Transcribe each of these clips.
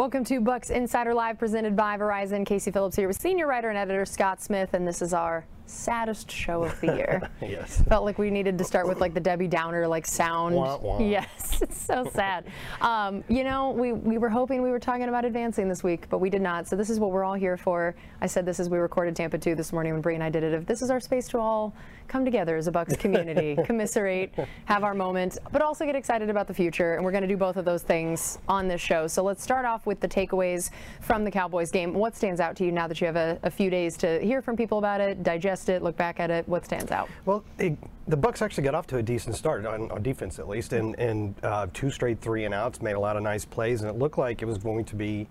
Welcome to Bucs Insider Live presented by Verizon. Casey Phillips here with senior writer and editor Scott Smith, and this is our saddest show of the year. yes. Felt like we needed to start with like the Debbie Downer like sound. Wah, wah. Yes, it's so sad. Um, you know, we, we were hoping we were talking about advancing this week, but we did not. So this is what we're all here for. I said this as we recorded Tampa 2 this morning when Bree and I did it. If this is our space to all come together as a Bucs community, commiserate, have our moment, but also get excited about the future. And we're going to do both of those things on this show. So let's start off with the takeaways from the Cowboys game. What stands out to you now that you have a, a few days to hear from people about it, digest it, look back at it? What stands out? Well, it, the Bucs actually got off to a decent start on, on defense, at least, and, and uh, two straight three and outs, made a lot of nice plays, and it looked like it was going to be,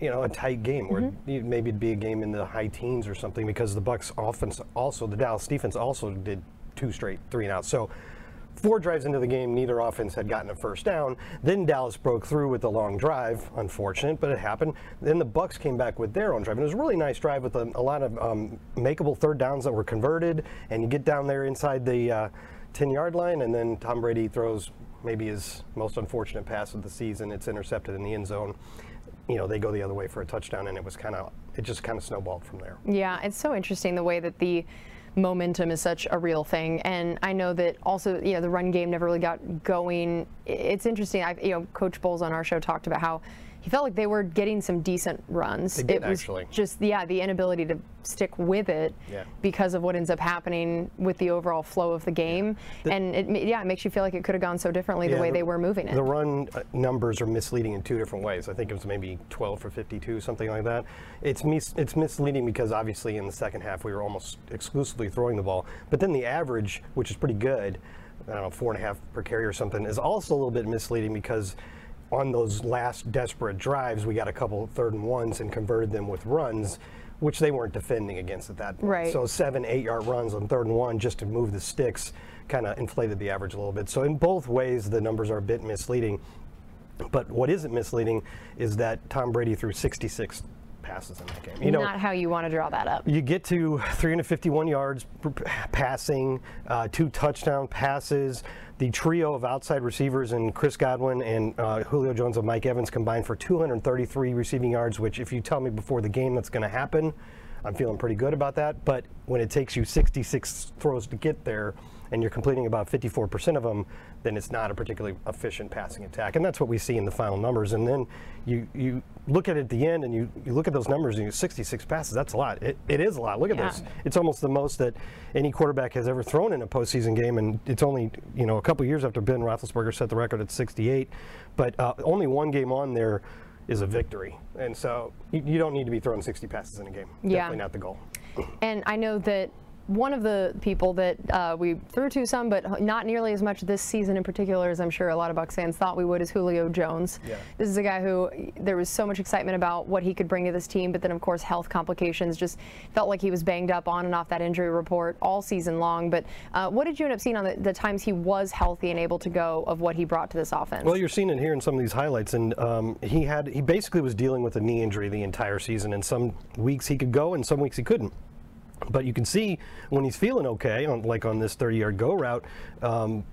you know, a tight game, where Mm-hmm. maybe it'd be a game in the high teens or something, because the Bucs offense also, the Dallas defense also did two straight three and outs. So. Four drives into the game, neither offense had gotten a first down. Then Dallas broke through with the long drive. Unfortunate, but it happened. Then the Bucks came back with their own drive. And it was a really nice drive with a, a lot of um, makeable third downs that were converted. And you get down there inside the uh, 10 yard line, and then Tom Brady throws maybe his most unfortunate pass of the season. It's intercepted in the end zone. You know, they go the other way for a touchdown, and it was kind of, it just kind of snowballed from there. Yeah, it's so interesting the way that the momentum is such a real thing. And I know that also, you know, the run game never really got going. It's interesting. I, you know, Coach Bowles on our show talked about how he felt like they were getting some decent runs. They did, it was actually. just, yeah, the inability to stick with it Yeah. because of what ends up happening with the overall flow of the game. and it, yeah, it makes you feel like it could have gone so differently the Yeah, way they were moving it. The run uh, numbers are misleading in two different ways. I think it was maybe 12 for 52, something like that. It's mis- it's misleading because obviously in the second half we were almost exclusively throwing the ball, but then the average, which is pretty good, I don't know, four and a half per carry or something, is also a little bit misleading because on those last desperate drives we got a couple third and ones and converted them with runs. Which they weren't defending against at that point. Right. So seven, eight yard runs on third and one just to move the sticks kind of inflated the average a little bit. So in both ways, the numbers are a bit misleading. But what isn't misleading is that Tom Brady threw 66 passes in that game. You know, Not how you want to draw that up. you get to 351 yards passing, uh, two touchdown passes. The trio of outside receivers and Chris Godwin and uh, Julio Jones and Mike Evans combined for 233 receiving yards, which, if you tell me before the game that's going to happen, I'm feeling pretty good about that. But when it takes you 66 throws to get there and you're completing about 54% of them, then it's not a particularly efficient passing attack. And that's what we see in the final numbers. And then you, you look at it at the end and you, you look at those numbers and you 66 passes, that's a lot. It, it is a lot. Look at Yeah. this. It's almost the most that any quarterback has ever thrown in a postseason game. And it's only, you know, a couple years after Ben Roethlisberger set the record at 68. But uh, only one game on there is a victory. And so you, you don't need to be throwing 60 passes in a game. Yeah. Definitely not the goal. And I know that one of the people that uh, we threw to some, but not nearly as much this season in particular as I'm sure a lot of Bucs fans thought we would, is Julio Jones. Yeah. This is a guy who there was so much excitement about what he could bring to this team, but then of course health complications just felt like he was banged up on and off that injury report all season long. But uh, what did you end up seeing on the, the times he was healthy and able to go of what he brought to this offense? Well, you're seeing it here in some of these highlights, and um, he had he basically was dealing with a knee injury the entire season. And some weeks he could go, and some weeks he couldn't. But you can see when he's feeling okay, on, like on this 30-yard go route, um,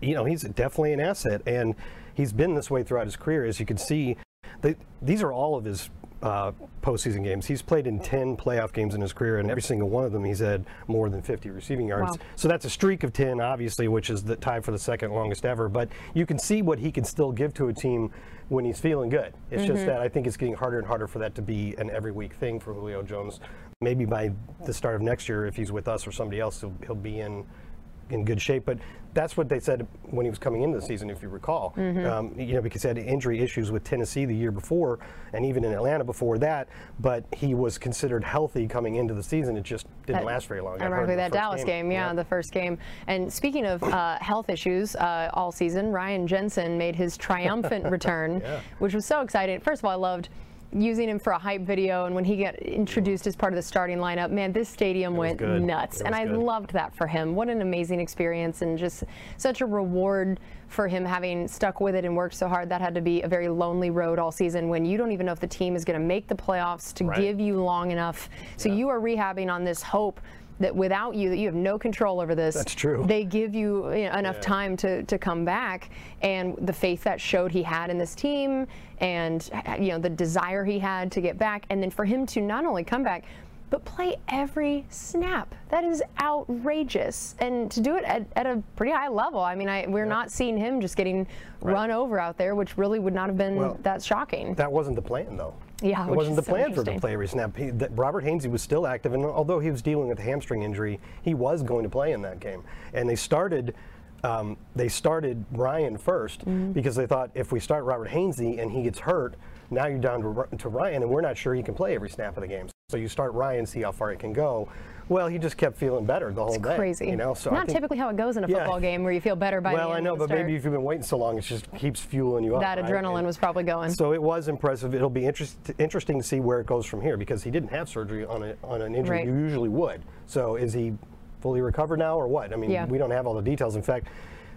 you know he's definitely an asset, and he's been this way throughout his career. As you can see, they, these are all of his uh, postseason games. He's played in 10 playoff games in his career, and every single one of them he's had more than 50 receiving yards. Wow. So that's a streak of 10, obviously, which is the tie for the second longest ever. But you can see what he can still give to a team when he's feeling good. It's just mm-hmm. that I think it's getting harder and harder for that to be an every week thing for Julio Jones. Maybe by the start of next year, if he's with us or somebody else, he'll, he'll be in in good shape. But that's what they said when he was coming into the season, if you recall. Um, you know, because he had injury issues with Tennessee the year before, and even in Atlanta before that. But he was considered healthy coming into the season. It just didn't That- last very long. Ironically, that Dallas game, yeah, the first game. And speaking of uh, health issues uh, all season, Ryan Jensen made his triumphant return, Yeah. which was so exciting. First of all, I loved using him for a hype video, and when he got introduced as part of the starting lineup, man, this stadium went good. nuts, and I good. loved that for him. What an amazing experience, and just such a reward for him having stuck with it and worked so hard. That had to be a very lonely road all season when you don't even know if the team is going to make the playoffs to Right. give you long enough. So Yeah. you are rehabbing on this hope that without you, that you have no control over this. That's true. They give you, you know, enough Yeah. time to, to come back, and the faith that showed he had in this team, and you know the desire he had to get back, and then for him to not only come back. But play every snap. That is outrageous, and to do it at, at a pretty high level. I mean, I, we're not seeing him just getting run over out there, which really would not have been Well, that shocking. That wasn't the plan, though. Yeah, it which wasn't the so plan for him to play every snap. He, Robert Hainsey was still active, and although he was dealing with a hamstring injury, he was going to play in that game. And they started. Um, they started Ryan 1st Mm-hmm. because they thought if we start Robert Hainsey and he gets hurt, now you're down to, to Ryan, and we're not sure he can play every snap of the game. So you start Ryan, see how far he can go. Well, he just kept feeling better the whole day. Crazy. You know, so not think- typically how it goes in a Yeah. football game where you feel better by the Well, I know, but maybe if you've been waiting so long, it just keeps fueling you up. that adrenaline And- was probably going. so it was impressive. It'll be interest, interesting to see where it goes from here because he didn't have surgery on, a, on an injury Right. you usually would. So is he fully recovered now or what? I mean, Yeah. we don't have all the details. In fact,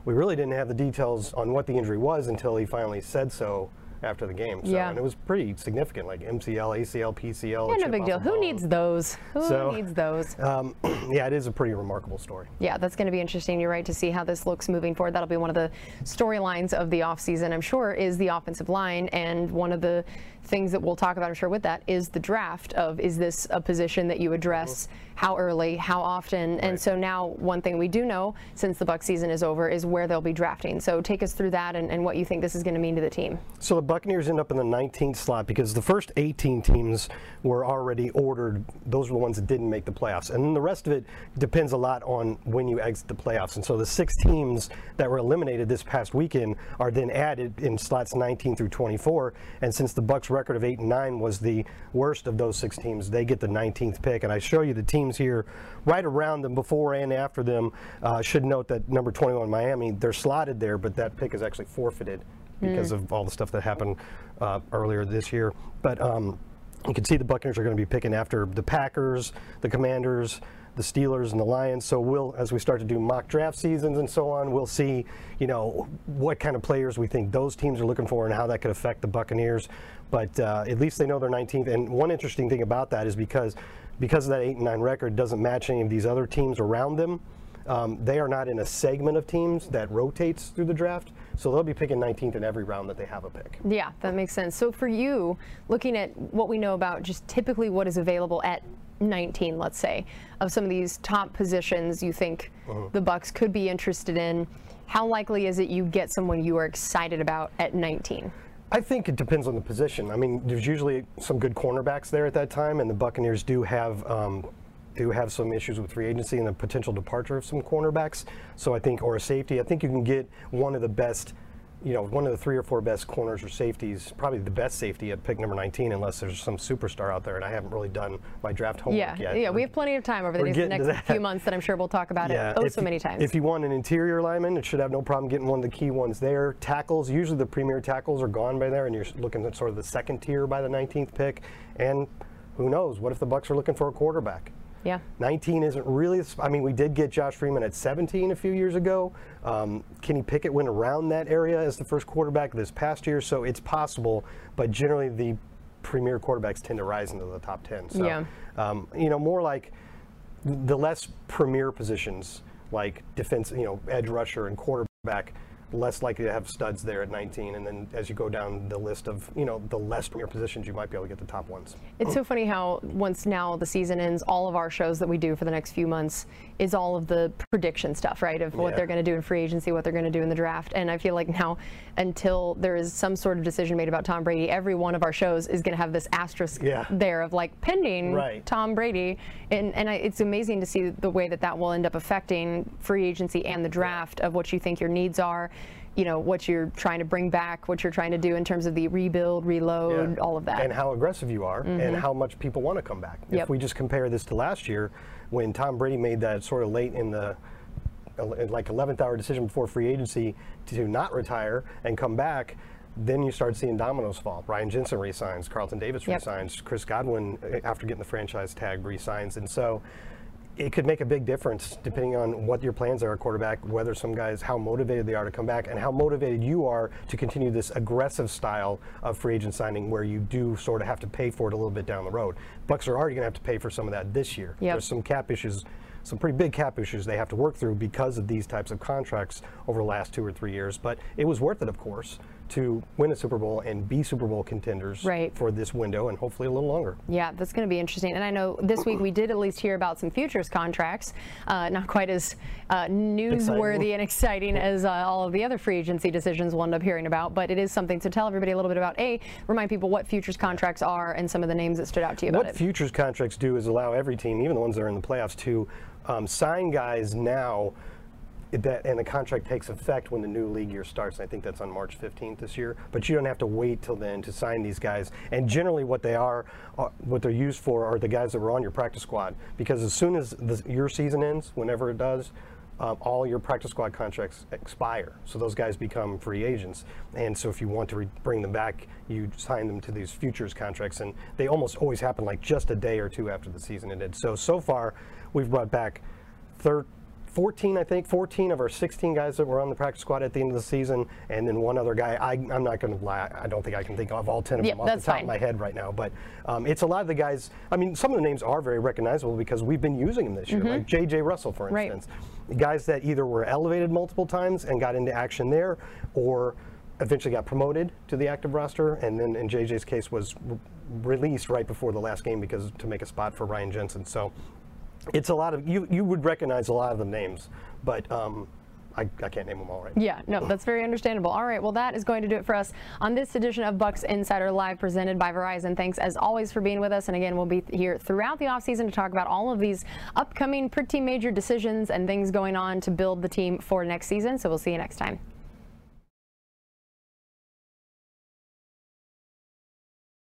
we really didn't have the details on what the injury was until he finally said so after the game. So, Yeah. And it was pretty significant, like MCL, ACL, PCL. yeah, a no big deal. Who needs those? Who So- needs those? Um, yeah, it is a pretty remarkable story. Yeah, that's going to be interesting. You're right to see how this looks moving forward. That'll be one of the storylines of the offseason, I'm sure, is the offensive line. And one of the things that we'll talk about, I'm sure, with that is the draft of is this a position that you address? How early? How often? And so now, one thing we do know since the Buck season is over is where they'll be drafting. So take us through that and, and what you think this is going to mean to the team. So the Buccaneers end up in the 19th slot because the first 18 teams were already ordered. Those were the ones that didn't make the playoffs. And then the rest of it depends a lot on when you exit the playoffs. And so the six teams that were eliminated this past weekend are then added in slots 19 through 24. And since the Bucs record of 8 and 9 was the worst of those six teams, they get the 19th pick. And I show you the teams here right around them before and after them. Uh, should note that number 21 Miami, they're slotted there, but that pick is actually forfeited because of all the stuff that happened uh, earlier this year. But um, you can see the Buccaneers are going to be picking after the Packers, the Commanders, the Steelers, and the Lions. So we'll, as we start to do mock draft seasons and so on, we'll see, you know, what kind of players we think those teams are looking for and how that could affect the Buccaneers. But uh, at least they know they're 19th. And one interesting thing about that is because because of that eight and nine record doesn't match any of these other teams around them. Um, they are not in a segment of teams that rotates through the draft, so they'll be picking 19th in every round that they have a pick. Yeah, that makes sense. So for you, looking at what we know about just typically what is available at 19, let's say, of some of these top positions you think Uh-huh. the Bucs could be interested in, how likely is it you get someone you are excited about at 19? I think it depends on the position. I mean, there's usually some good cornerbacks there at that time, and the Buccaneers do have um, do have some issues with free agency and the potential departure of some cornerbacks. So I think, or a safety, I think you can get one of the best, you know, one of the three or four best corners or safeties, probably the best safety at pick number 19, unless there's some superstar out there. And I haven't really done my draft homework Yeah, yet. yeah, we have plenty of time over the next, next few months that I'm sure we'll talk about it oh so you- many times. If you want an interior lineman, it should have no problem getting one of the key ones there. Tackles, usually the premier tackles are gone by there, and you're looking at sort of the second tier by the 19th pick. And who knows? What if the Bucs are looking for a quarterback? Yeah. 19 isn't really. I mean, we did get Josh Freeman at 17 a few years ago. Um, Kenny Pickett went around that area as the first quarterback this past year, so it's possible. But generally, the premier quarterbacks tend to rise into the top 10. So, Yeah. um, you know, more like the less premier positions like defense, you know, edge rusher and quarterback, less likely to have studs there at 19. And then as you go down the list of, you know, the less premier positions, you might be able to get the top ones. It's so funny how once now the season ends, all of our shows that we do for the next few months is all of the prediction stuff, right? Of what Yeah. they're going to do in free agency, what they're going to do in the draft. And I feel like now, until there is some sort of decision made about Tom Brady, every one of our shows is going to have this asterisk Yeah. there of like pending Right. Tom Brady. And, and I, it's amazing to see the way that that will end up affecting free agency and the draft of what you think your needs are. You know, what you're trying to bring back, what you're trying to do in terms of the rebuild, reload, Yeah. all of that. Mm-hmm. And how aggressive you are, and how much people want to come back. Yep. If we just compare this to last year, when Tom Brady made that sort of late in the like 11th hour decision before free agency to not retire and come back, then you start seeing dominoes fall. Ryan Jensen resigns, Carlton Davis Yep. resigns, Chris Godwin, uh, after getting the franchise tag, resigns. And so it could make a big difference depending on what your plans are at quarterback, whether some guys, how motivated they are to come back, and how motivated you are to continue this aggressive style of free agent signing where you do sort of have to pay for it a little bit down the road. Bucs are already going to have to pay for some of that this year. Yep. There's some cap issues some pretty big cap issues they have to work through because of these types of contracts over the last two or three years. But it was worth it, of course, to win a Super Bowl and be Super Bowl contenders Right. for this window and hopefully a little longer. Yeah, that's going to be interesting. And I know this week we did at least hear about some futures contracts, uh, not quite as uh, newsworthy Exciting. and exciting as uh, all of the other free agency decisions we'll end up hearing about. But it is something to tell everybody a little bit about. A, remind people what futures contracts are and some of the names that stood out to you about What it. futures contracts do is allow every team, even the ones that are in the playoffs, to um, sign guys now. That and the contract takes effect when the new league year starts. I think that's on March 15th this year. But you don't have to wait till then to sign these guys. And generally, what they are, uh, what they're used for, are the guys that were on your practice squad. Because as soon as the, your season ends, whenever it does, um, all your practice squad contracts expire. So those guys become free agents. And so if you want to re- bring them back, you sign them to these futures contracts. And they almost always happen like just a day or two after the season ended. So, so far, we've brought back thir- 14, I think, 14 of our 16 guys that were on the practice squad at the end of the season, and then one other guy. I, I'm not going to lie, I don't think I can think of all 10 of Yeah, them off the top fine. of my head right now. But um, it's a lot of the guys. I mean, some of the names are very recognizable because we've been using them this year, like J.J. Russell, for Mm-hmm. Right. instance. Guys that either were elevated multiple times and got into action there, or eventually got promoted to the active roster, and then in JJ's case was re- released right before the last game because to make a spot for Ryan Jensen. So it's a lot of you. You would recognize a lot of the names, but um, I, I can't name them all right. Yeah, no, that's very understandable. All right, well, that is going to do it for us on this edition of Bucs Insider Live presented by Verizon. Thanks as always for being with us. And again, we'll be here throughout the offseason to talk about all of these upcoming pretty major decisions and things going on to build the team for next season. So we'll see you next time.